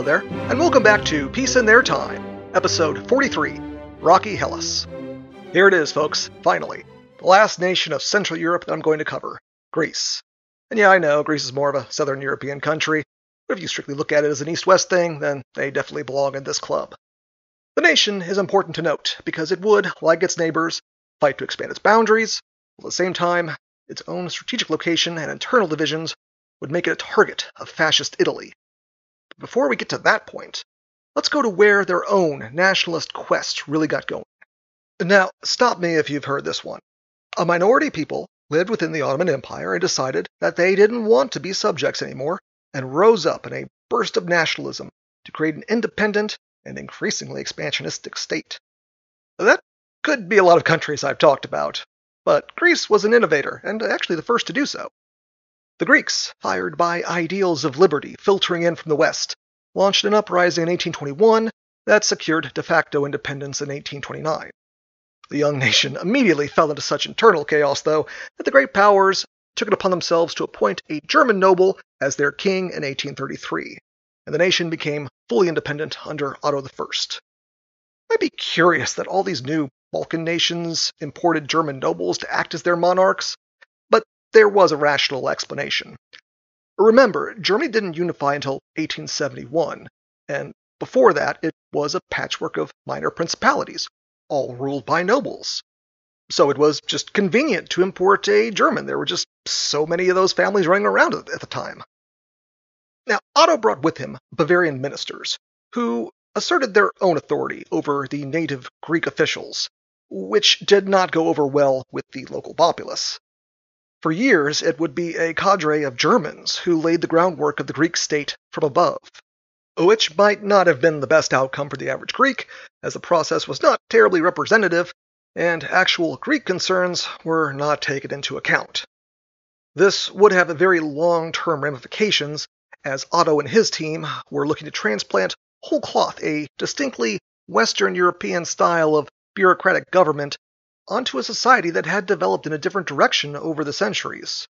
Hello there, and welcome back to Peace in Their Time, episode 43 Rocky Hellas. Here it is, folks, finally. The last nation of Central Europe that I'm going to cover Greece. And yeah, I know Greece is more of a Southern European country, but if you strictly look at it as an East West thing, then they definitely belong in this club. The nation is important to note because it would, like its neighbors, fight to expand its boundaries, while at the same time, its own strategic location and internal divisions would make it a target of fascist Italy. Before we get to that point, let's go to where their own nationalist quest really got going. Now, stop me if you've heard this one. A minority people lived within the Ottoman Empire and decided that they didn't want to be subjects anymore and rose up in a burst of nationalism to create an independent and increasingly expansionistic state. That could be a lot of countries I've talked about, but Greece was an innovator, and actually the first to do so. The Greeks, fired by ideals of liberty filtering in from the West, launched an uprising in 1821 that secured de facto independence in 1829. The young nation immediately fell into such internal chaos, though, that the great powers took it upon themselves to appoint a German noble as their king in 1833, and the nation became fully independent under Otto I. It might be curious that all these new Balkan nations imported German nobles to act as their monarchs, there was a rational explanation. Remember, Germany didn't unify until 1871, and before that it was a patchwork of minor principalities, all ruled by nobles. So it was just convenient to import a German. There were just so many of those families running around at the time. Now, Otto brought with him Bavarian ministers, who asserted their own authority over the native Greek officials, which did not go over well with the local populace. For years, it would be a cadre of Germans who laid the groundwork of the Greek state from above, which might not have been the best outcome for the average Greek, as the process was not terribly representative, and actual Greek concerns were not taken into account. This would have very long term ramifications, as Otto and his team were looking to transplant whole cloth a distinctly Western European style of bureaucratic government onto a society that had developed in a different direction over the centuries.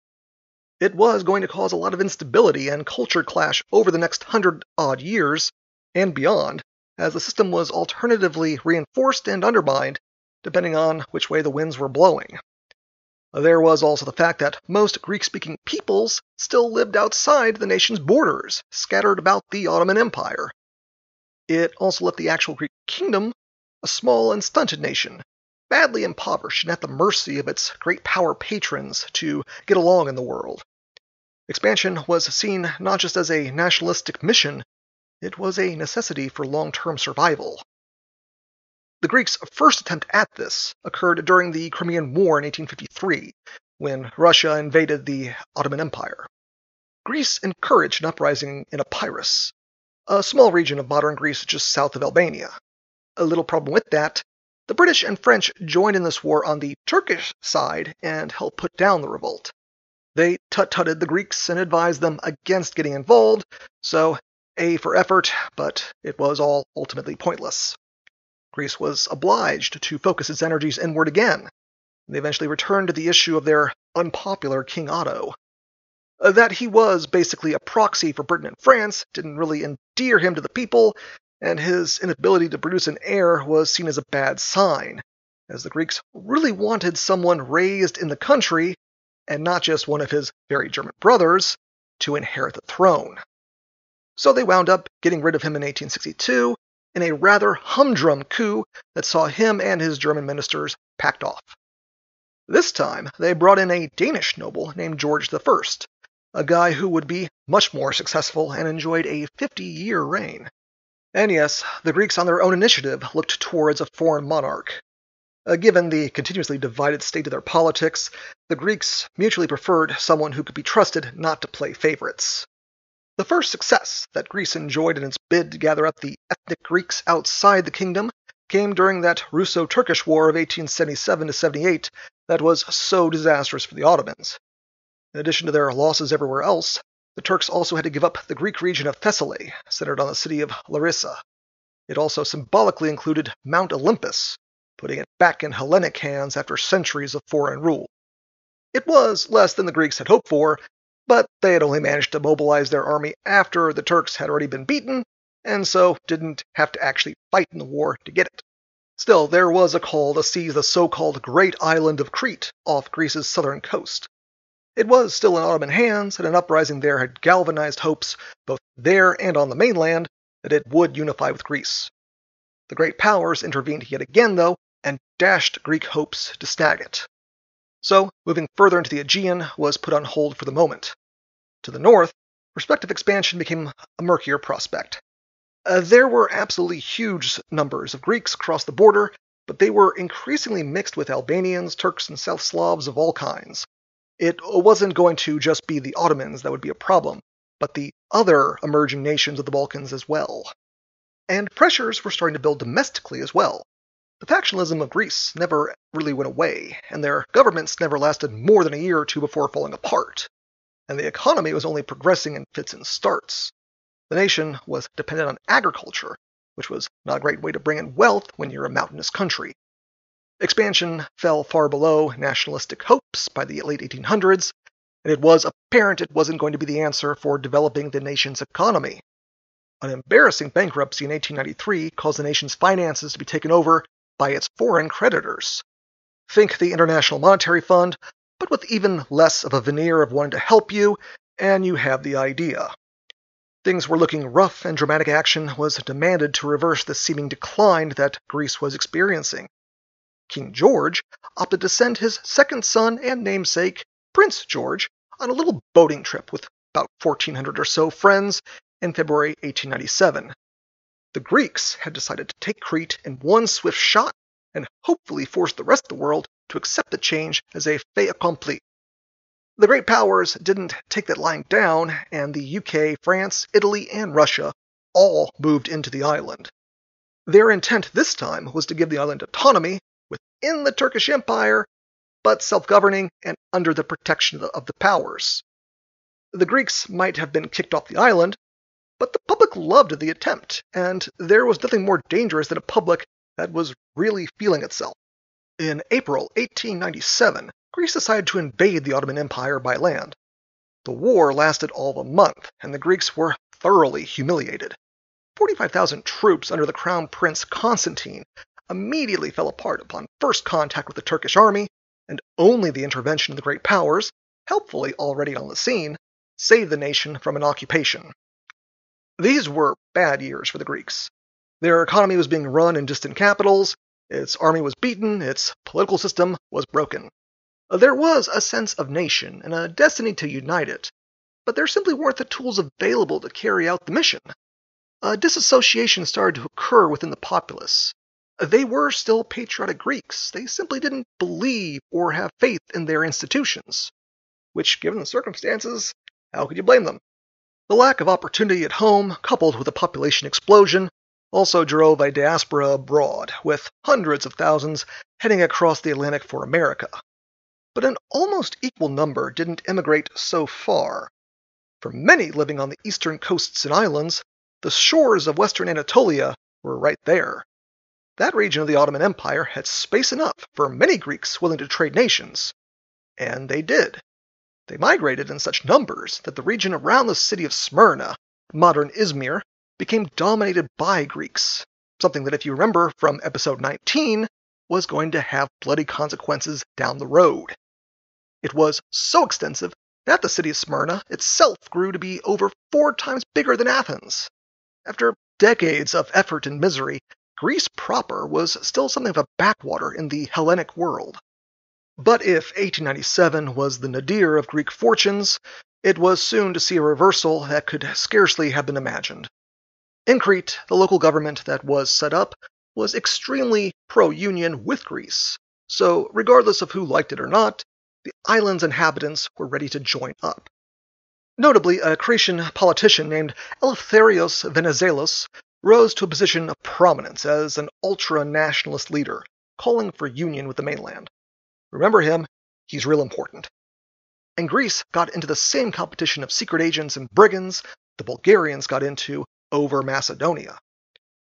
It was going to cause a lot of instability and culture clash over the next hundred odd years and beyond, as the system was alternatively reinforced and undermined depending on which way the winds were blowing. There was also the fact that most Greek speaking peoples still lived outside the nation's borders, scattered about the Ottoman Empire. It also left the actual Greek kingdom a small and stunted nation, badly impoverished and at the mercy of its great power patrons to get along in the world. Expansion was seen not just as a nationalistic mission, it was a necessity for long term survival. The Greeks' first attempt at this occurred during the Crimean War in 1853, when Russia invaded the Ottoman Empire. Greece encouraged an uprising in Epirus, a small region of modern Greece just south of Albania. A little problem with that the British and French joined in this war on the Turkish side and helped put down the revolt. They tut-tutted the Greeks and advised them against getting involved, so A for effort, but it was all ultimately pointless. Greece was obliged to focus its energies inward again. They eventually returned to the issue of their unpopular King Otto. Uh, that he was basically a proxy for Britain and France didn't really endear him to the people, and his inability to produce an heir was seen as a bad sign, as the Greeks really wanted someone raised in the country, and not just one of his very German brothers, to inherit the throne. So they wound up getting rid of him in 1862 in a rather humdrum coup that saw him and his German ministers packed off. This time, they brought in a Danish noble named George I, a guy who would be much more successful and enjoyed a 50 year reign. And yes, the Greeks on their own initiative looked towards a foreign monarch. Uh, given the continuously divided state of their politics, the Greeks mutually preferred someone who could be trusted not to play favorites. The first success that Greece enjoyed in its bid to gather up the ethnic Greeks outside the kingdom came during that Russo Turkish War of 1877 78 that was so disastrous for the Ottomans. In addition to their losses everywhere else, the Turks also had to give up the Greek region of Thessaly, centered on the city of Larissa. It also symbolically included Mount Olympus, putting it back in Hellenic hands after centuries of foreign rule. It was less than the Greeks had hoped for, but they had only managed to mobilize their army after the Turks had already been beaten, and so didn't have to actually fight in the war to get it. Still, there was a call to seize the so-called Great Island of Crete off Greece's southern coast. It was still in Ottoman hands, and an uprising there had galvanized hopes, both there and on the mainland, that it would unify with Greece. The great powers intervened yet again, though, and dashed Greek hopes to snag it. So, moving further into the Aegean was put on hold for the moment. To the north, prospective expansion became a murkier prospect. Uh, there were absolutely huge numbers of Greeks across the border, but they were increasingly mixed with Albanians, Turks, and South Slavs of all kinds. It wasn't going to just be the Ottomans that would be a problem, but the other emerging nations of the Balkans as well. And pressures were starting to build domestically as well. The factionalism of Greece never really went away, and their governments never lasted more than a year or two before falling apart. And the economy was only progressing in fits and starts. The nation was dependent on agriculture, which was not a great way to bring in wealth when you're a mountainous country. Expansion fell far below nationalistic hopes by the late 1800s, and it was apparent it wasn't going to be the answer for developing the nation's economy. An embarrassing bankruptcy in 1893 caused the nation's finances to be taken over by its foreign creditors. Think the International Monetary Fund, but with even less of a veneer of wanting to help you, and you have the idea. Things were looking rough, and dramatic action was demanded to reverse the seeming decline that Greece was experiencing. King George opted to send his second son and namesake, Prince George, on a little boating trip with about 1,400 or so friends in February 1897. The Greeks had decided to take Crete in one swift shot and hopefully force the rest of the world to accept the change as a fait accompli. The great powers didn't take that lying down, and the UK, France, Italy, and Russia all moved into the island. Their intent this time was to give the island autonomy within the Turkish Empire, but self governing and under the protection of the powers. The Greeks might have been kicked off the island, but the public loved the attempt, and there was nothing more dangerous than a public that was really feeling itself. In April 1897, Greece decided to invade the Ottoman Empire by land. The war lasted all of a month, and the Greeks were thoroughly humiliated. 45,000 troops under the Crown Prince Constantine immediately fell apart upon first contact with the Turkish army, and only the intervention of the great powers, helpfully already on the scene, saved the nation from an occupation. These were bad years for the Greeks. Their economy was being run in distant capitals, its army was beaten, its political system was broken. There was a sense of nation and a destiny to unite it, but there simply weren't the tools available to carry out the mission. A disassociation started to occur within the populace. They were still patriotic Greeks, they simply didn't believe or have faith in their institutions. Which, given the circumstances, how could you blame them? The lack of opportunity at home, coupled with a population explosion, also drove a diaspora abroad, with hundreds of thousands heading across the Atlantic for America but an almost equal number didn't emigrate so far. For many living on the eastern coasts and islands, the shores of western Anatolia were right there. That region of the Ottoman Empire had space enough for many Greeks willing to trade nations. And they did. They migrated in such numbers that the region around the city of Smyrna, modern Izmir, became dominated by Greeks, something that, if you remember from episode 19, was going to have bloody consequences down the road. It was so extensive that the city of Smyrna itself grew to be over four times bigger than Athens. After decades of effort and misery, Greece proper was still something of a backwater in the Hellenic world. But if 1897 was the nadir of Greek fortunes, it was soon to see a reversal that could scarcely have been imagined. In Crete, the local government that was set up was extremely pro union with Greece, so regardless of who liked it or not, the island's inhabitants were ready to join up. Notably, a Cretan politician named Eleftherios Venizelos rose to a position of prominence as an ultra nationalist leader, calling for union with the mainland. Remember him, he's real important. And Greece got into the same competition of secret agents and brigands the Bulgarians got into over Macedonia.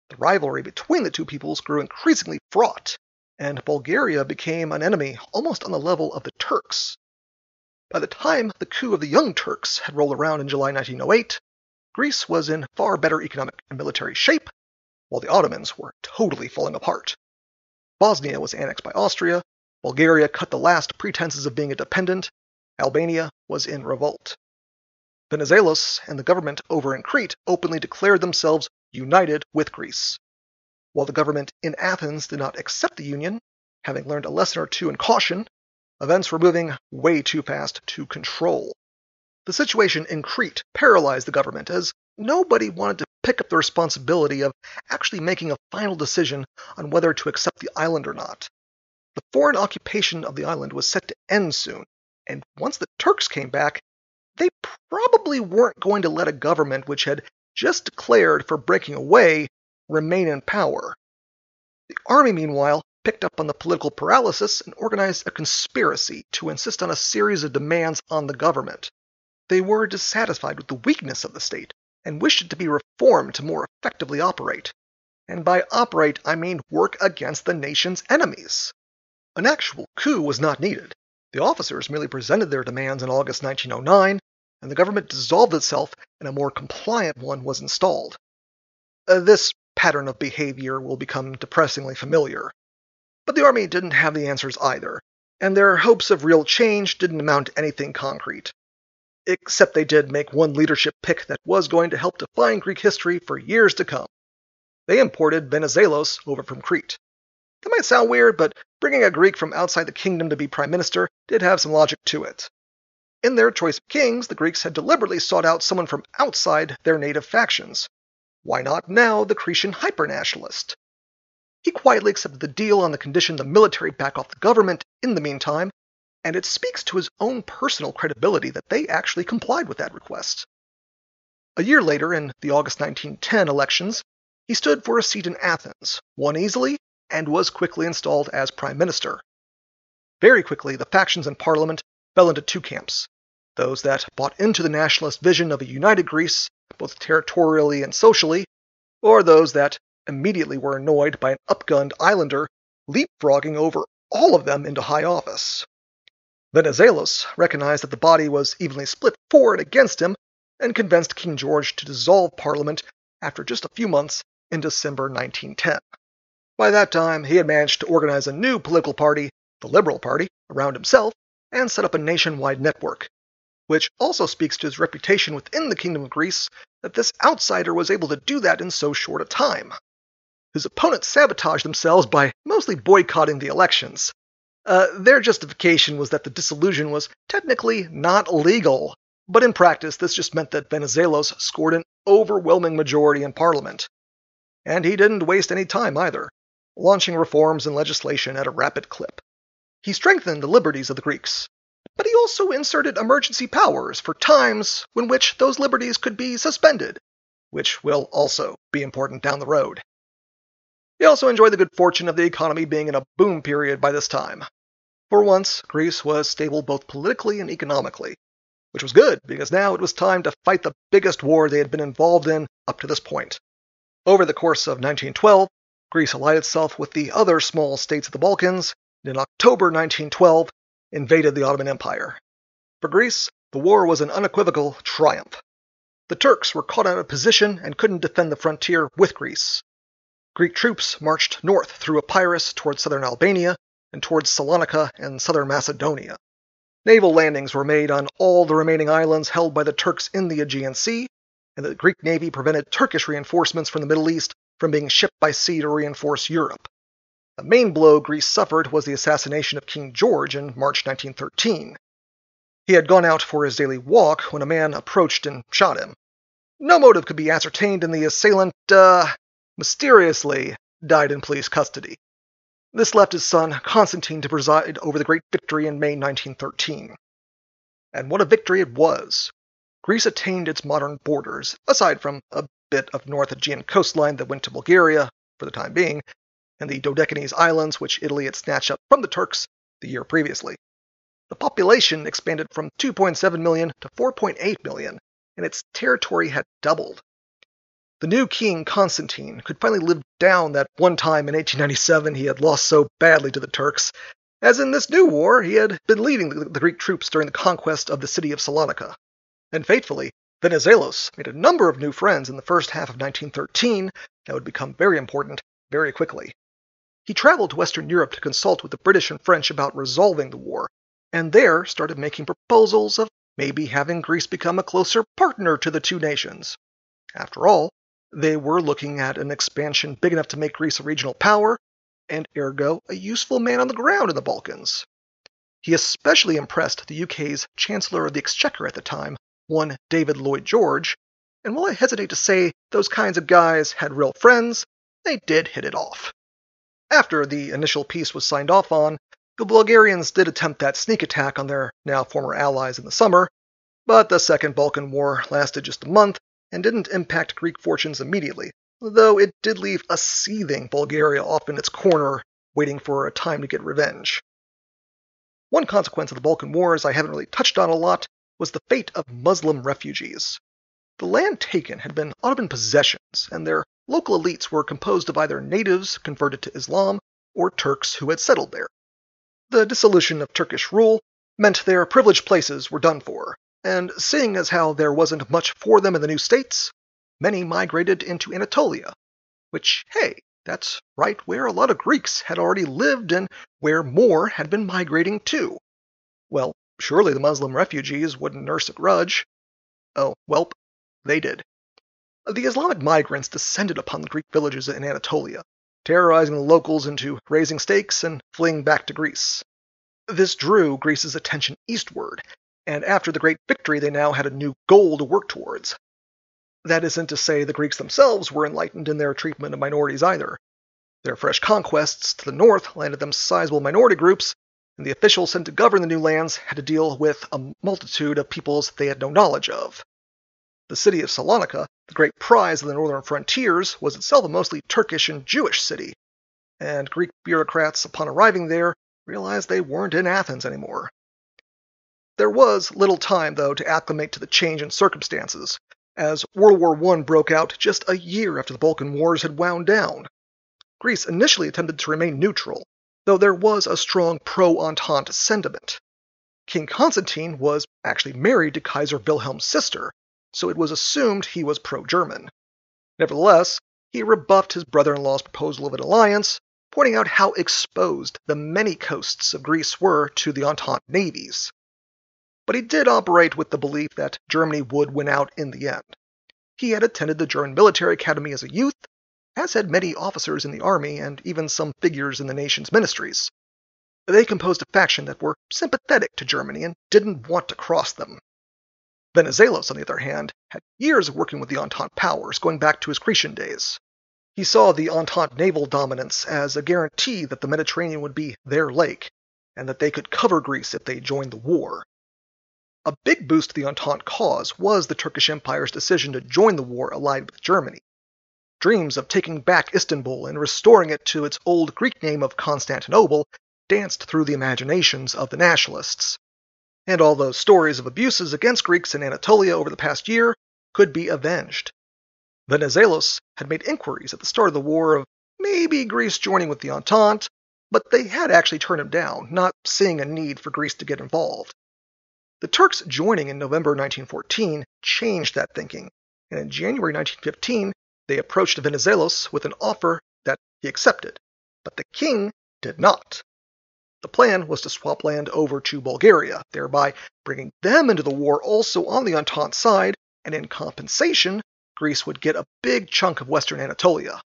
The rivalry between the two peoples grew increasingly fraught, and Bulgaria became an enemy almost on the level of the Turks. By the time the coup of the Young Turks had rolled around in July 1908, Greece was in far better economic and military shape, while the Ottomans were totally falling apart. Bosnia was annexed by Austria, Bulgaria cut the last pretenses of being independent, Albania was in revolt. Venizelos and the government over in Crete openly declared themselves united with Greece. While the government in Athens did not accept the union, having learned a lesson or two in caution, events were moving way too fast to control. The situation in Crete paralyzed the government as nobody wanted to pick up the responsibility of actually making a final decision on whether to accept the island or not. The foreign occupation of the island was set to end soon, and once the Turks came back, they probably weren't going to let a government which had just declared for breaking away remain in power. The army, meanwhile, picked up on the political paralysis and organized a conspiracy to insist on a series of demands on the government. They were dissatisfied with the weakness of the state and wished it to be reformed to more effectively operate. And by operate, I mean work against the nation's enemies. An actual coup was not needed. The officers merely presented their demands in August 1909, and the government dissolved itself and a more compliant one was installed. Uh, this pattern of behavior will become depressingly familiar. But the army didn't have the answers either, and their hopes of real change didn't amount to anything concrete. Except they did make one leadership pick that was going to help define Greek history for years to come. They imported Venizelos over from Crete. That might sound weird, but bringing a Greek from outside the kingdom to be prime minister did have some logic to it. In their choice of kings, the Greeks had deliberately sought out someone from outside their native factions. Why not now the Cretan hypernationalist? He quietly accepted the deal on the condition the military back off the government in the meantime, and it speaks to his own personal credibility that they actually complied with that request. A year later, in the August 1910 elections, he stood for a seat in Athens, won easily, and was quickly installed as prime minister. Very quickly, the factions in parliament fell into two camps those that bought into the nationalist vision of a united Greece, both territorially and socially, or those that immediately were annoyed by an upgunned islander leapfrogging over all of them into high office. Venizelos recognized that the body was evenly split for and against him and convinced King George to dissolve Parliament after just a few months in December 1910. By that time, he had managed to organize a new political party, the Liberal Party, around himself and set up a nationwide network, which also speaks to his reputation within the Kingdom of Greece that this outsider was able to do that in so short a time. His opponents sabotaged themselves by mostly boycotting the elections. Uh, their justification was that the dissolution was technically not legal, but in practice, this just meant that Venizelos scored an overwhelming majority in parliament. And he didn't waste any time either, launching reforms and legislation at a rapid clip. He strengthened the liberties of the Greeks, but he also inserted emergency powers for times when which those liberties could be suspended, which will also be important down the road. He also enjoyed the good fortune of the economy being in a boom period by this time. For once, Greece was stable both politically and economically, which was good because now it was time to fight the biggest war they had been involved in up to this point. Over the course of 1912, Greece allied itself with the other small states of the Balkans, and in October 1912, invaded the Ottoman Empire. For Greece, the war was an unequivocal triumph. The Turks were caught out of position and couldn't defend the frontier with Greece. Greek troops marched north through Epirus towards southern Albania and towards Salonika and southern Macedonia. Naval landings were made on all the remaining islands held by the Turks in the Aegean Sea, and the Greek navy prevented Turkish reinforcements from the Middle East from being shipped by sea to reinforce Europe. The main blow Greece suffered was the assassination of King George in March 1913. He had gone out for his daily walk when a man approached and shot him. No motive could be ascertained, and the assailant, uh, mysteriously died in police custody. This left his son, Constantine, to preside over the great victory in May 1913. And what a victory it was! Greece attained its modern borders, aside from a bit of North Aegean coastline that went to Bulgaria, for the time being, and the Dodecanese Islands, which Italy had snatched up from the Turks the year previously. The population expanded from 2.7 million to 4.8 million, and its territory had doubled. The new king, Constantine, could finally live down that one time in 1897 he had lost so badly to the Turks, as in this new war he had been leading the Greek troops during the conquest of the city of Salonika. And faithfully, Venizelos made a number of new friends in the first half of 1913 that would become very important very quickly. He traveled to Western Europe to consult with the British and French about resolving the war, and there started making proposals of maybe having Greece become a closer partner to the two nations. After all, they were looking at an expansion big enough to make Greece a regional power, and ergo a useful man on the ground in the Balkans. He especially impressed the UK's Chancellor of the Exchequer at the time, one David Lloyd George, and while I hesitate to say those kinds of guys had real friends, they did hit it off. After the initial peace was signed off on, the Bulgarians did attempt that sneak attack on their now former allies in the summer, but the Second Balkan War lasted just a month and didn't impact Greek fortunes immediately, though it did leave a seething Bulgaria off in its corner, waiting for a time to get revenge. One consequence of the Balkan Wars I haven't really touched on a lot was the fate of Muslim refugees. The land taken had been Ottoman possessions, and their local elites were composed of either natives converted to Islam or Turks who had settled there. The dissolution of Turkish rule meant their privileged places were done for, and seeing as how there wasn't much for them in the new states, many migrated into Anatolia, which, hey, that's right where a lot of Greeks had already lived and where more had been migrating to. Well, surely the Muslim refugees wouldn't nurse a grudge. Oh, welp, they did. The Islamic migrants descended upon the Greek villages in Anatolia, terrorizing the locals into raising stakes and fleeing back to Greece. This drew Greece's attention eastward, and after the great victory, they now had a new goal to work towards. That isn't to say the Greeks themselves were enlightened in their treatment of minorities either. Their fresh conquests to the north landed them sizable minority groups, and the officials sent to govern the new lands had to deal with a multitude of peoples they had no knowledge of. The city of Salonika, the great prize of the northern frontiers, was itself a mostly Turkish and Jewish city, and Greek bureaucrats, upon arriving there, realized they weren't in Athens anymore. There was little time, though, to acclimate to the change in circumstances, as World War I broke out just a year after the Balkan Wars had wound down. Greece initially attempted to remain neutral, though there was a strong pro Entente sentiment. King Constantine was actually married to Kaiser Wilhelm's sister, so it was assumed he was pro German. Nevertheless, he rebuffed his brother in law's proposal of an alliance, pointing out how exposed the many coasts of Greece were to the Entente navies. But he did operate with the belief that Germany would win out in the end. He had attended the German military academy as a youth, as had many officers in the army and even some figures in the nation's ministries. They composed a faction that were sympathetic to Germany and didn't want to cross them. Venizelos, on the other hand, had years of working with the Entente powers, going back to his Cretan days. He saw the Entente naval dominance as a guarantee that the Mediterranean would be their lake, and that they could cover Greece if they joined the war. A big boost to the Entente cause was the Turkish Empire's decision to join the war allied with Germany. Dreams of taking back Istanbul and restoring it to its old Greek name of Constantinople danced through the imaginations of the nationalists and all those stories of abuses against Greeks in Anatolia over the past year could be avenged. Venizelos had made inquiries at the start of the war of maybe Greece joining with the Entente, but they had actually turned him down, not seeing a need for Greece to get involved. The Turks joining in November 1914 changed that thinking, and in January 1915 they approached Venizelos with an offer that he accepted, but the king did not. The plan was to swap land over to Bulgaria, thereby bringing them into the war also on the Entente side, and in compensation, Greece would get a big chunk of western Anatolia.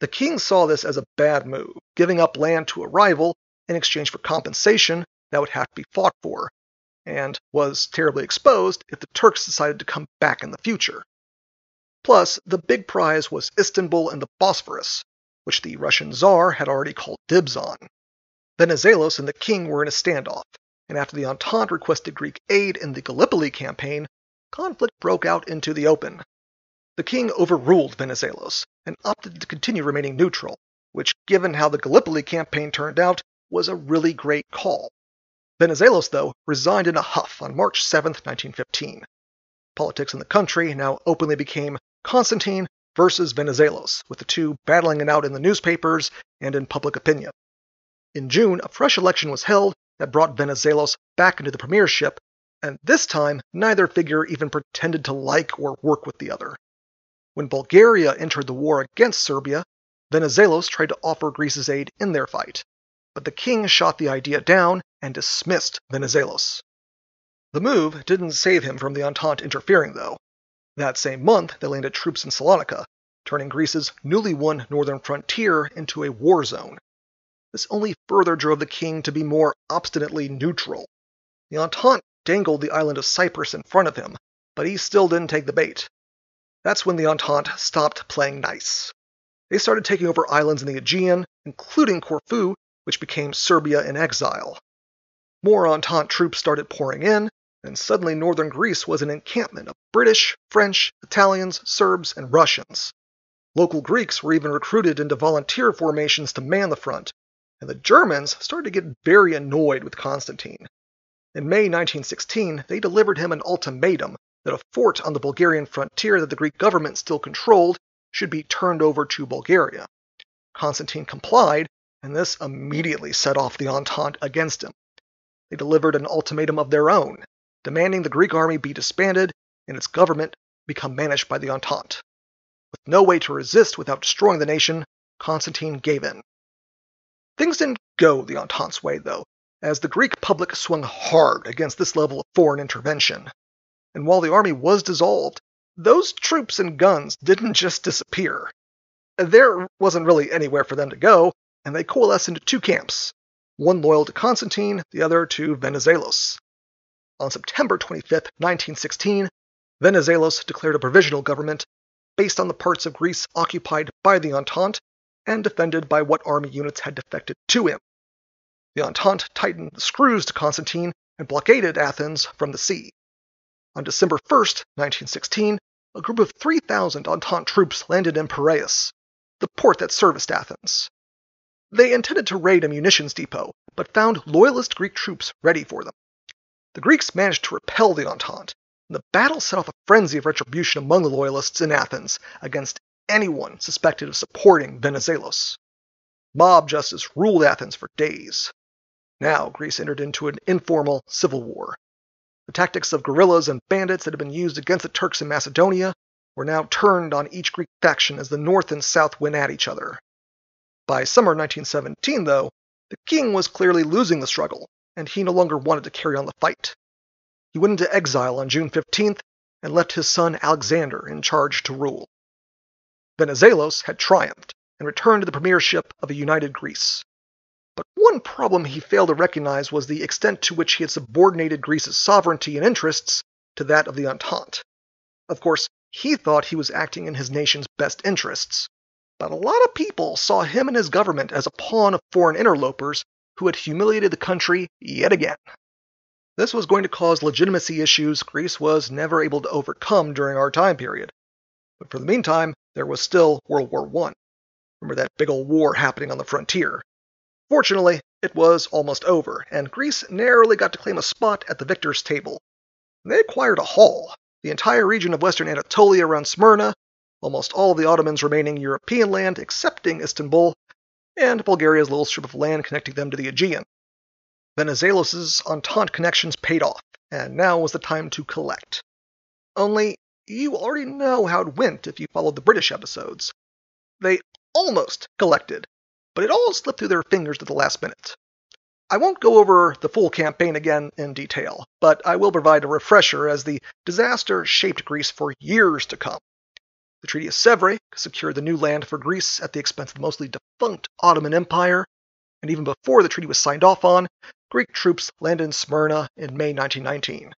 The king saw this as a bad move, giving up land to a rival in exchange for compensation that would have to be fought for, and was terribly exposed if the Turks decided to come back in the future. Plus, the big prize was Istanbul and the Bosphorus, which the Russian Tsar had already called dibs on. Venizelos and the king were in a standoff, and after the Entente requested Greek aid in the Gallipoli campaign, conflict broke out into the open. The king overruled Venizelos and opted to continue remaining neutral, which, given how the Gallipoli campaign turned out, was a really great call. Venizelos, though, resigned in a huff on March 7, 1915. Politics in the country now openly became Constantine versus Venizelos, with the two battling it out in the newspapers and in public opinion. In June, a fresh election was held that brought Venizelos back into the premiership, and this time neither figure even pretended to like or work with the other. When Bulgaria entered the war against Serbia, Venizelos tried to offer Greece's aid in their fight, but the king shot the idea down and dismissed Venizelos. The move didn't save him from the Entente interfering, though. That same month, they landed troops in Salonika, turning Greece's newly won northern frontier into a war zone. This only further drove the king to be more obstinately neutral. The Entente dangled the island of Cyprus in front of him, but he still didn't take the bait. That's when the Entente stopped playing nice. They started taking over islands in the Aegean, including Corfu, which became Serbia in exile. More Entente troops started pouring in, and suddenly northern Greece was an encampment of British, French, Italians, Serbs, and Russians. Local Greeks were even recruited into volunteer formations to man the front, and the Germans started to get very annoyed with Constantine. In May 1916, they delivered him an ultimatum that a fort on the Bulgarian frontier that the Greek government still controlled should be turned over to Bulgaria. Constantine complied, and this immediately set off the Entente against him. They delivered an ultimatum of their own, demanding the Greek army be disbanded and its government become managed by the Entente. With no way to resist without destroying the nation, Constantine gave in. Things didn't go the Entente's way, though, as the Greek public swung hard against this level of foreign intervention. And while the army was dissolved, those troops and guns didn't just disappear. There wasn't really anywhere for them to go, and they coalesced into two camps one loyal to Constantine, the other to Venizelos. On September 25, 1916, Venizelos declared a provisional government based on the parts of Greece occupied by the Entente and defended by what army units had defected to him. The Entente tightened the screws to Constantine and blockaded Athens from the sea. On December 1, 1916, a group of 3,000 Entente troops landed in Piraeus, the port that serviced Athens. They intended to raid a munitions depot, but found loyalist Greek troops ready for them. The Greeks managed to repel the Entente, and the battle set off a frenzy of retribution among the loyalists in Athens against anyone suspected of supporting Venizelos. Mob justice ruled Athens for days. Now Greece entered into an informal civil war. The tactics of guerrillas and bandits that had been used against the Turks in Macedonia were now turned on each Greek faction as the North and South went at each other. By summer 1917, though, the king was clearly losing the struggle, and he no longer wanted to carry on the fight. He went into exile on June 15th and left his son Alexander in charge to rule. Venizelos had triumphed and returned to the premiership of a united Greece. But one problem he failed to recognize was the extent to which he had subordinated Greece's sovereignty and interests to that of the Entente. Of course, he thought he was acting in his nation's best interests, but a lot of people saw him and his government as a pawn of foreign interlopers who had humiliated the country yet again. This was going to cause legitimacy issues Greece was never able to overcome during our time period. But for the meantime, there was still World War I. Remember that big old war happening on the frontier. Fortunately, it was almost over, and Greece narrowly got to claim a spot at the victor's table. They acquired a haul, the entire region of western Anatolia around Smyrna, almost all of the Ottomans' remaining European land excepting Istanbul, and Bulgaria's little strip of land connecting them to the Aegean. Venizelos' Entente connections paid off, and now was the time to collect. Only, you already know how it went if you followed the British episodes. They almost collected, but it all slipped through their fingers at the last minute. I won't go over the full campaign again in detail, but I will provide a refresher as the disaster shaped Greece for years to come. The Treaty of Sèvres secured the new land for Greece at the expense of the mostly defunct Ottoman Empire, and even before the treaty was signed off on, Greek troops landed in Smyrna in May 1919,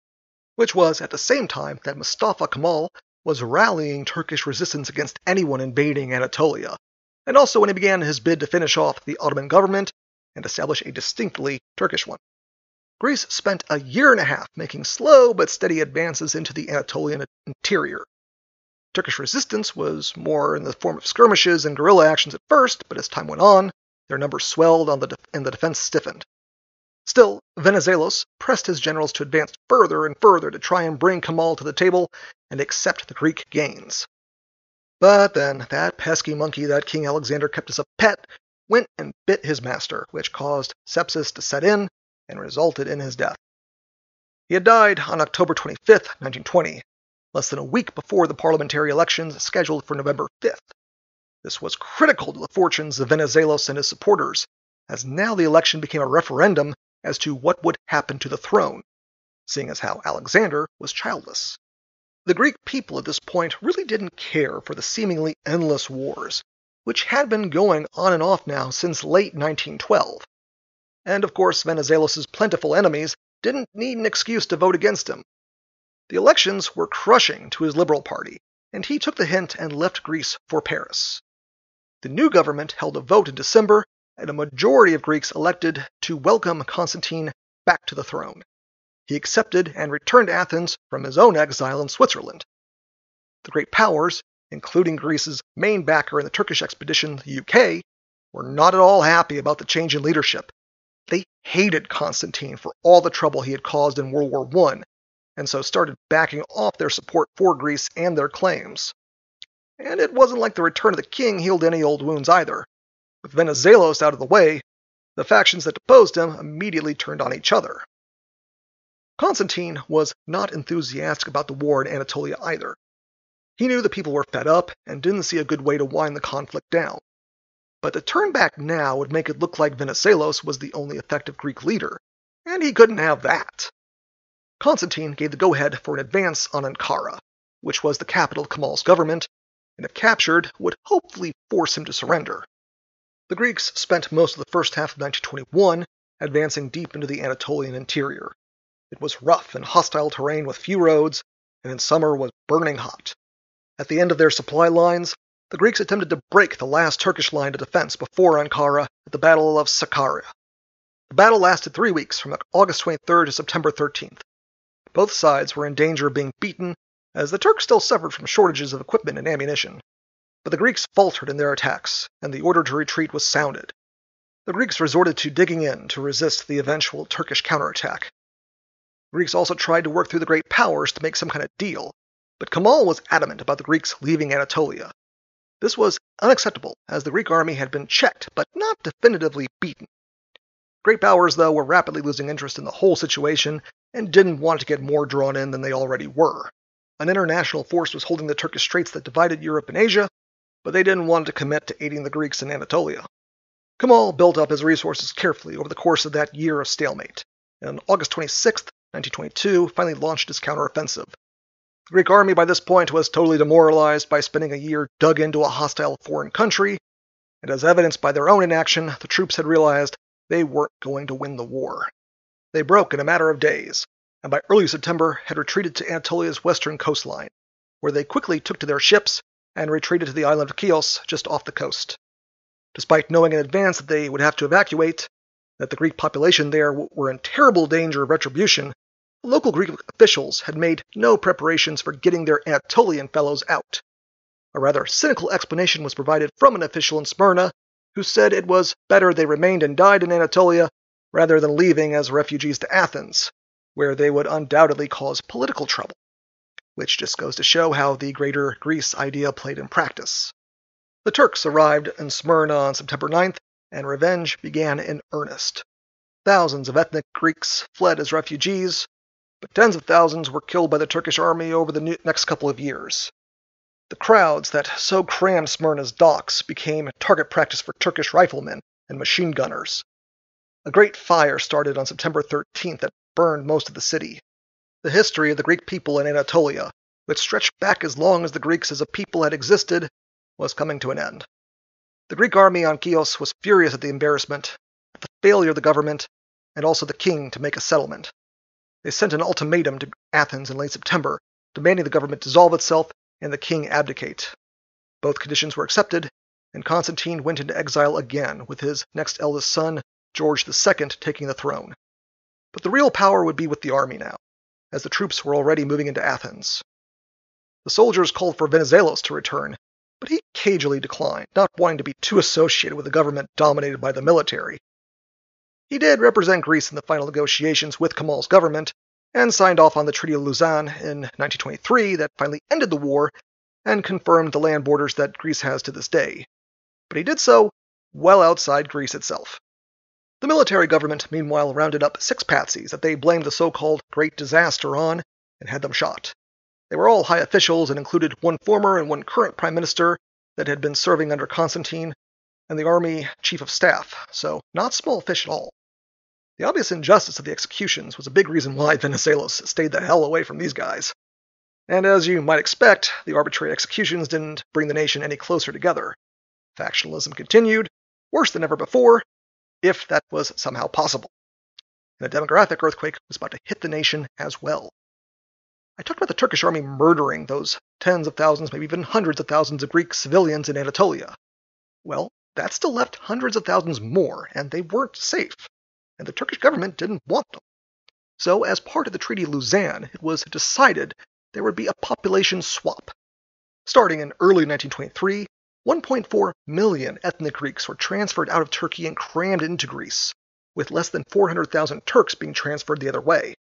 which was at the same time that Mustafa Kemal was rallying Turkish resistance against anyone invading Anatolia, and also when he began his bid to finish off the Ottoman government and establish a distinctly Turkish one. Greece spent a year and a half making slow but steady advances into the Anatolian interior, Turkish resistance was more in the form of skirmishes and guerrilla actions at first, but as time went on, their numbers swelled the de- and the defense stiffened. Still, Venizelos pressed his generals to advance further and further to try and bring Kemal to the table and accept the Greek gains. But then, that pesky monkey that King Alexander kept as a pet went and bit his master, which caused sepsis to set in and resulted in his death. He had died on October 25, 1920, less than a week before the parliamentary elections scheduled for November 5th. This was critical to the fortunes of Venizelos and his supporters, as now the election became a referendum as to what would happen to the throne, seeing as how Alexander was childless. The Greek people at this point really didn't care for the seemingly endless wars, which had been going on and off now since late 1912. And of course, Venizelos' plentiful enemies didn't need an excuse to vote against him. The elections were crushing to his Liberal Party, and he took the hint and left Greece for Paris. The new government held a vote in December, and a majority of Greeks elected to welcome Constantine back to the throne. He accepted and returned to Athens from his own exile in Switzerland. The great powers, including Greece's main backer in the Turkish expedition, the UK, were not at all happy about the change in leadership. They hated Constantine for all the trouble he had caused in World War I, and so started backing off their support for Greece and their claims. And it wasn't like the return of the king healed any old wounds either. With Venizelos out of the way, the factions that deposed him immediately turned on each other. Constantine was not enthusiastic about the war in Anatolia either. He knew the people were fed up and didn't see a good way to wind the conflict down. But to turn back now would make it look like Venizelos was the only effective Greek leader, and he couldn't have that. Constantine gave the go ahead for an advance on Ankara, which was the capital of Kemal's government, and if captured, would hopefully force him to surrender. The Greeks spent most of the first half of 1921 advancing deep into the Anatolian interior. It was rough and hostile terrain with few roads, and in summer was burning hot. At the end of their supply lines, the Greeks attempted to break the last Turkish line of defense before Ankara at the Battle of Sakarya. The battle lasted three weeks, from August 23rd to September 13th. Both sides were in danger of being beaten as the Turks still suffered from shortages of equipment and ammunition. But the Greeks faltered in their attacks, and the order to retreat was sounded. The Greeks resorted to digging in to resist the eventual Turkish counterattack. The Greeks also tried to work through the great powers to make some kind of deal, but Kemal was adamant about the Greeks leaving Anatolia. This was unacceptable, as the Greek army had been checked, but not definitively beaten. Great powers, though, were rapidly losing interest in the whole situation and didn't want to get more drawn in than they already were. An international force was holding the Turkish straits that divided Europe and Asia, but they didn't want to commit to aiding the Greeks in Anatolia. Kemal built up his resources carefully over the course of that year of stalemate, and on August 26, 1922, finally launched his counteroffensive. The Greek army by this point was totally demoralized by spending a year dug into a hostile foreign country, and as evidenced by their own inaction, the troops had realized they weren't going to win the war. They broke in a matter of days, and by early September had retreated to Anatolia's western coastline, where they quickly took to their ships and retreated to the island of Chios just off the coast. Despite knowing in advance that they would have to evacuate, that the Greek population there were in terrible danger of retribution, local Greek officials had made no preparations for getting their Anatolian fellows out. A rather cynical explanation was provided from an official in Smyrna who said it was better they remained and died in Anatolia rather than leaving as refugees to Athens, where they would undoubtedly cause political trouble, which just goes to show how the Greater Greece idea played in practice. The Turks arrived in Smyrna on September 9th, and revenge began in earnest. Thousands of ethnic Greeks fled as refugees, but tens of thousands were killed by the Turkish army over the next couple of years. The crowds that so crammed Smyrna's docks became target practice for Turkish riflemen and machine gunners. A great fire started on September 13th that burned most of the city. The history of the Greek people in Anatolia, which stretched back as long as the Greeks as a people had existed, was coming to an end. The Greek army on Chios was furious at the embarrassment, at the failure of the government, and also the king to make a settlement. They sent an ultimatum to Athens in late September, demanding the government dissolve itself and the king abdicate. Both conditions were accepted, and Constantine went into exile again, with his next eldest son, George II, taking the throne. But the real power would be with the army now, as the troops were already moving into Athens. The soldiers called for Venizelos to return, but he cagily declined, not wanting to be too associated with a government dominated by the military. He did represent Greece in the final negotiations with Kemal's government, and signed off on the Treaty of Lausanne in 1923 that finally ended the war and confirmed the land borders that Greece has to this day. But he did so well outside Greece itself. The military government, meanwhile, rounded up six patsies that they blamed the so called Great Disaster on and had them shot. They were all high officials and included one former and one current prime minister that had been serving under Constantine, and the army chief of staff, so not small fish at all. The obvious injustice of the executions was a big reason why Venizelos stayed the hell away from these guys. And as you might expect, the arbitrary executions didn't bring the nation any closer together. Factionalism continued, worse than ever before, if that was somehow possible. And a demographic earthquake was about to hit the nation as well. I talked about the Turkish army murdering those tens of thousands, maybe even hundreds of thousands of Greek civilians in Anatolia. Well, that still left hundreds of thousands more, and they weren't safe and the Turkish government didn't want them. So, as part of the Treaty of Lausanne, it was decided there would be a population swap. Starting in early 1923, 1.4 million ethnic Greeks were transferred out of Turkey and crammed into Greece, with less than 400,000 Turks being transferred the other way.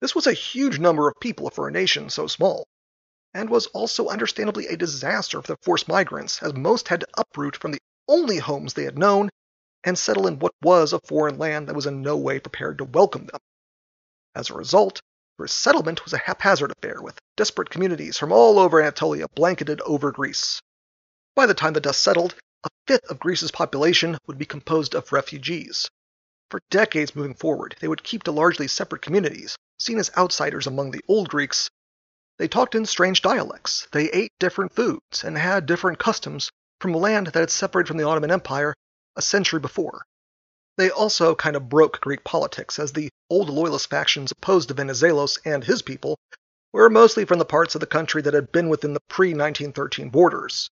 This was a huge number of people for a nation so small, and was also understandably a disaster for the forced migrants, as most had to uproot from the only homes they had known and settle in what was a foreign land that was in no way prepared to welcome them. As a result, resettlement was a haphazard affair, with desperate communities from all over Anatolia blanketed over Greece. By the time the dust settled, a fifth of Greece's population would be composed of refugees. For decades moving forward, they would keep to largely separate communities, seen as outsiders among the old Greeks. They talked in strange dialects, they ate different foods, and had different customs from a land that had separated from the Ottoman Empire a century before. They also kind of broke Greek politics, as the old loyalist factions opposed to Venizelos and his people were mostly from the parts of the country that had been within the pre 1913 borders.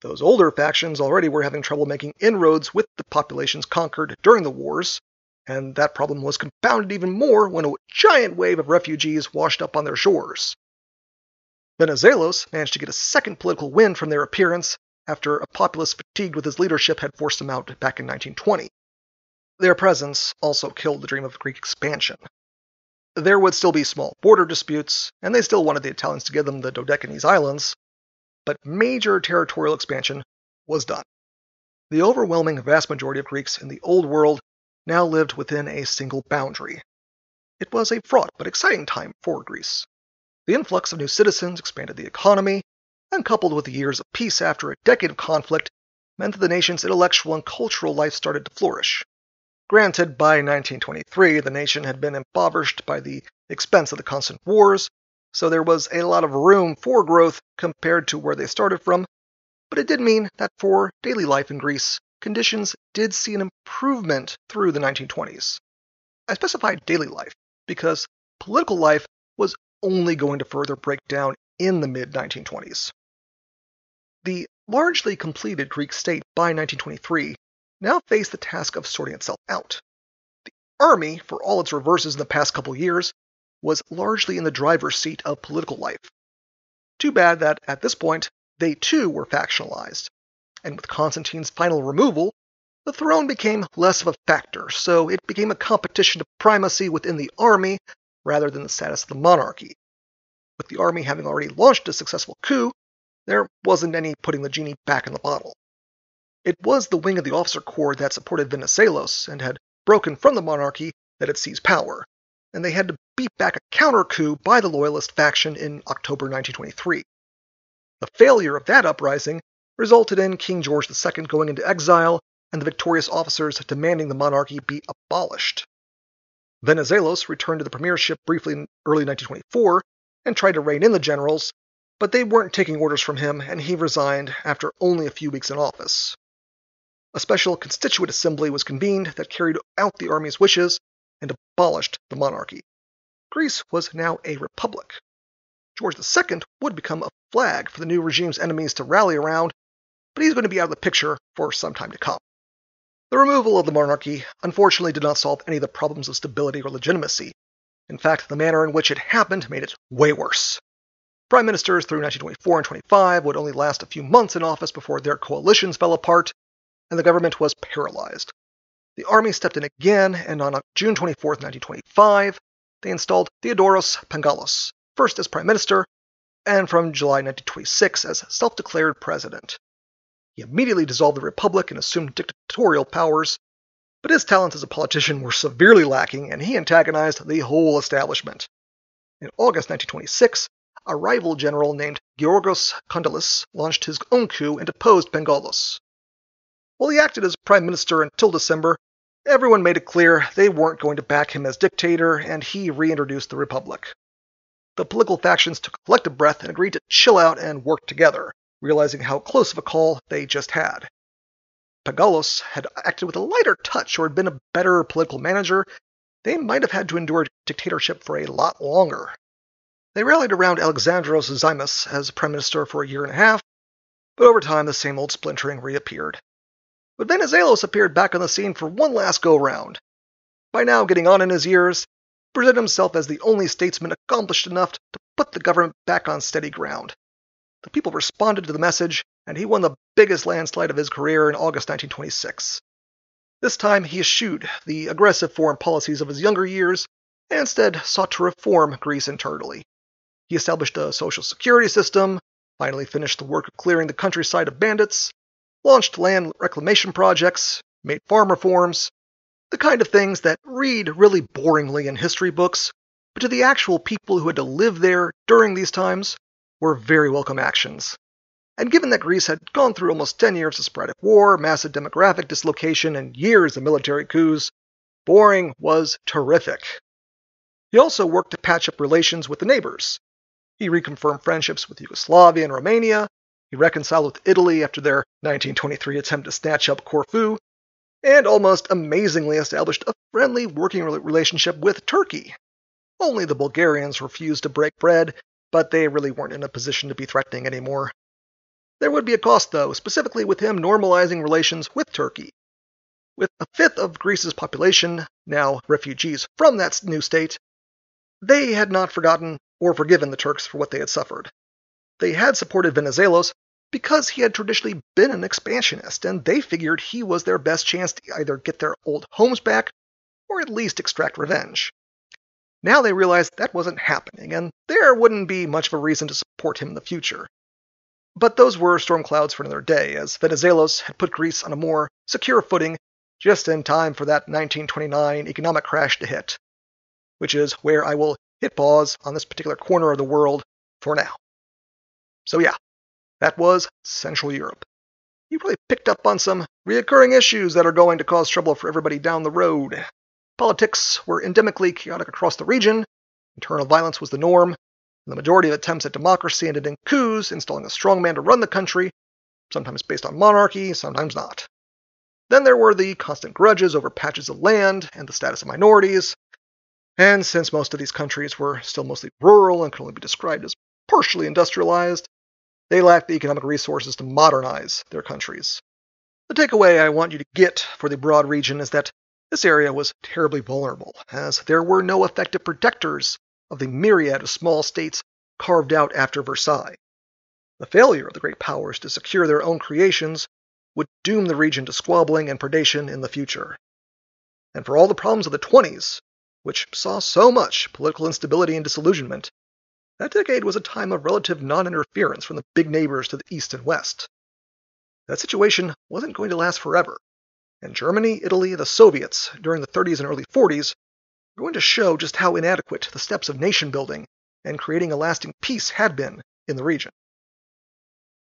Those older factions already were having trouble making inroads with the populations conquered during the wars, and that problem was compounded even more when a giant wave of refugees washed up on their shores. Venizelos managed to get a second political win from their appearance after a populace fatigued with his leadership had forced him out back in 1920. Their presence also killed the dream of Greek expansion. There would still be small border disputes, and they still wanted the Italians to give them the Dodecanese Islands, but major territorial expansion was done. The overwhelming vast majority of Greeks in the Old World now lived within a single boundary. It was a fraught but exciting time for Greece. The influx of new citizens expanded the economy, and coupled with the years of peace after a decade of conflict, meant that the nation's intellectual and cultural life started to flourish. Granted, by 1923, the nation had been impoverished by the expense of the constant wars, so there was a lot of room for growth compared to where they started from, but it did mean that for daily life in Greece, conditions did see an improvement through the 1920s. I specify daily life because political life was only going to further break down in the mid 1920s. The largely completed Greek state by 1923 now faced the task of sorting itself out. The army, for all its reverses in the past couple years, was largely in the driver's seat of political life. Too bad that at this point they too were factionalized, and with Constantine's final removal, the throne became less of a factor, so it became a competition of primacy within the army rather than the status of the monarchy. With the army having already launched a successful coup, there wasn't any putting the genie back in the bottle. It was the wing of the officer corps that supported Venizelos and had broken from the monarchy that had seized power, and they had to beat back a counter coup by the loyalist faction in October 1923. The failure of that uprising resulted in King George II going into exile and the victorious officers demanding the monarchy be abolished. Venizelos returned to the premiership briefly in early 1924 and tried to rein in the generals, but they weren't taking orders from him, and he resigned after only a few weeks in office. A special constituent assembly was convened that carried out the army's wishes and abolished the monarchy. Greece was now a republic. George II would become a flag for the new regime's enemies to rally around, but he's going to be out of the picture for some time to come. The removal of the monarchy unfortunately did not solve any of the problems of stability or legitimacy, in fact, the manner in which it happened made it way worse. Prime ministers through 1924 and 25 would only last a few months in office before their coalitions fell apart, and the government was paralyzed. The army stepped in again, and on June 24, 1925, they installed Theodoros Pangalos, first as prime minister, and from July 1926 as self declared president. He immediately dissolved the republic and assumed dictatorial powers, but his talents as a politician were severely lacking, and he antagonized the whole establishment. In August 1926, a rival general named Georgos Kondylis launched his own coup and deposed Pangalos. While he acted as prime minister until December, everyone made it clear they weren't going to back him as dictator, and he reintroduced the republic. The political factions took a collective breath and agreed to chill out and work together, realizing how close of a call they just had. Pangalos had acted with a lighter touch or had been a better political manager, they might have had to endure dictatorship for a lot longer. They rallied around Alexandros Zaimis as prime minister for a year and a half, but over time the same old splintering reappeared. But Venizelos appeared back on the scene for one last go round. By now getting on in his years, he presented himself as the only statesman accomplished enough to put the government back on steady ground. The people responded to the message, and he won the biggest landslide of his career in August 1926. This time he eschewed the aggressive foreign policies of his younger years and instead sought to reform Greece internally. He established a social security system, finally finished the work of clearing the countryside of bandits, launched land reclamation projects, made farm reforms, the kind of things that read really boringly in history books, but to the actual people who had to live there during these times were very welcome actions. And given that Greece had gone through almost 10 years of sporadic war, massive demographic dislocation, and years of military coups, boring was terrific. He also worked to patch up relations with the neighbors. He reconfirmed friendships with Yugoslavia and Romania. Reconciled with Italy after their 1923 attempt to snatch up Corfu, and almost amazingly established a friendly working relationship with Turkey. Only the Bulgarians refused to break bread, but they really weren't in a position to be threatening anymore. There would be a cost, though, specifically with him normalizing relations with Turkey. With a fifth of Greece's population now refugees from that new state, they had not forgotten or forgiven the Turks for what they had suffered. They had supported Venizelos because he had traditionally been an expansionist, and they figured he was their best chance to either get their old homes back or at least extract revenge. Now they realized that wasn't happening, and there wouldn't be much of a reason to support him in the future. But those were storm clouds for another day, as Venizelos had put Greece on a more secure footing just in time for that 1929 economic crash to hit, which is where I will hit pause on this particular corner of the world for now. So, yeah, that was Central Europe. You probably picked up on some reoccurring issues that are going to cause trouble for everybody down the road. Politics were endemically chaotic across the region, internal violence was the norm, the majority of attempts at democracy ended in coups, installing a strongman to run the country, sometimes based on monarchy, sometimes not. Then there were the constant grudges over patches of land and the status of minorities. And since most of these countries were still mostly rural and could only be described as partially industrialized, they lacked the economic resources to modernize their countries. The takeaway I want you to get for the broad region is that this area was terribly vulnerable, as there were no effective protectors of the myriad of small states carved out after Versailles. The failure of the great powers to secure their own creations would doom the region to squabbling and predation in the future. And for all the problems of the 20s, which saw so much political instability and disillusionment, that decade was a time of relative non interference from the big neighbors to the east and west. That situation wasn't going to last forever, and Germany, Italy, the Soviets during the 30s and early 40s we're going to show just how inadequate the steps of nation building and creating a lasting peace had been in the region.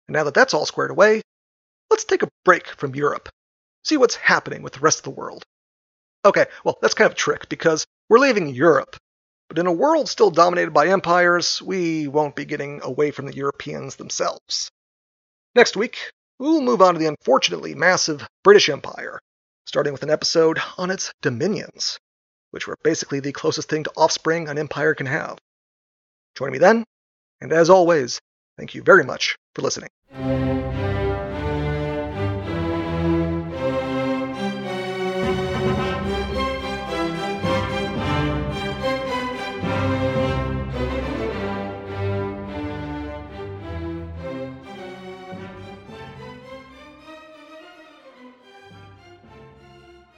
And now that that's all squared away, let's take a break from Europe, see what's happening with the rest of the world. Okay, well, that's kind of a trick because we're leaving Europe, but in a world still dominated by empires, we won't be getting away from the Europeans themselves. Next week, we'll move on to the unfortunately massive British Empire, starting with an episode on its dominions which were basically the closest thing to offspring an empire can have. Join me then, and as always, thank you very much for listening.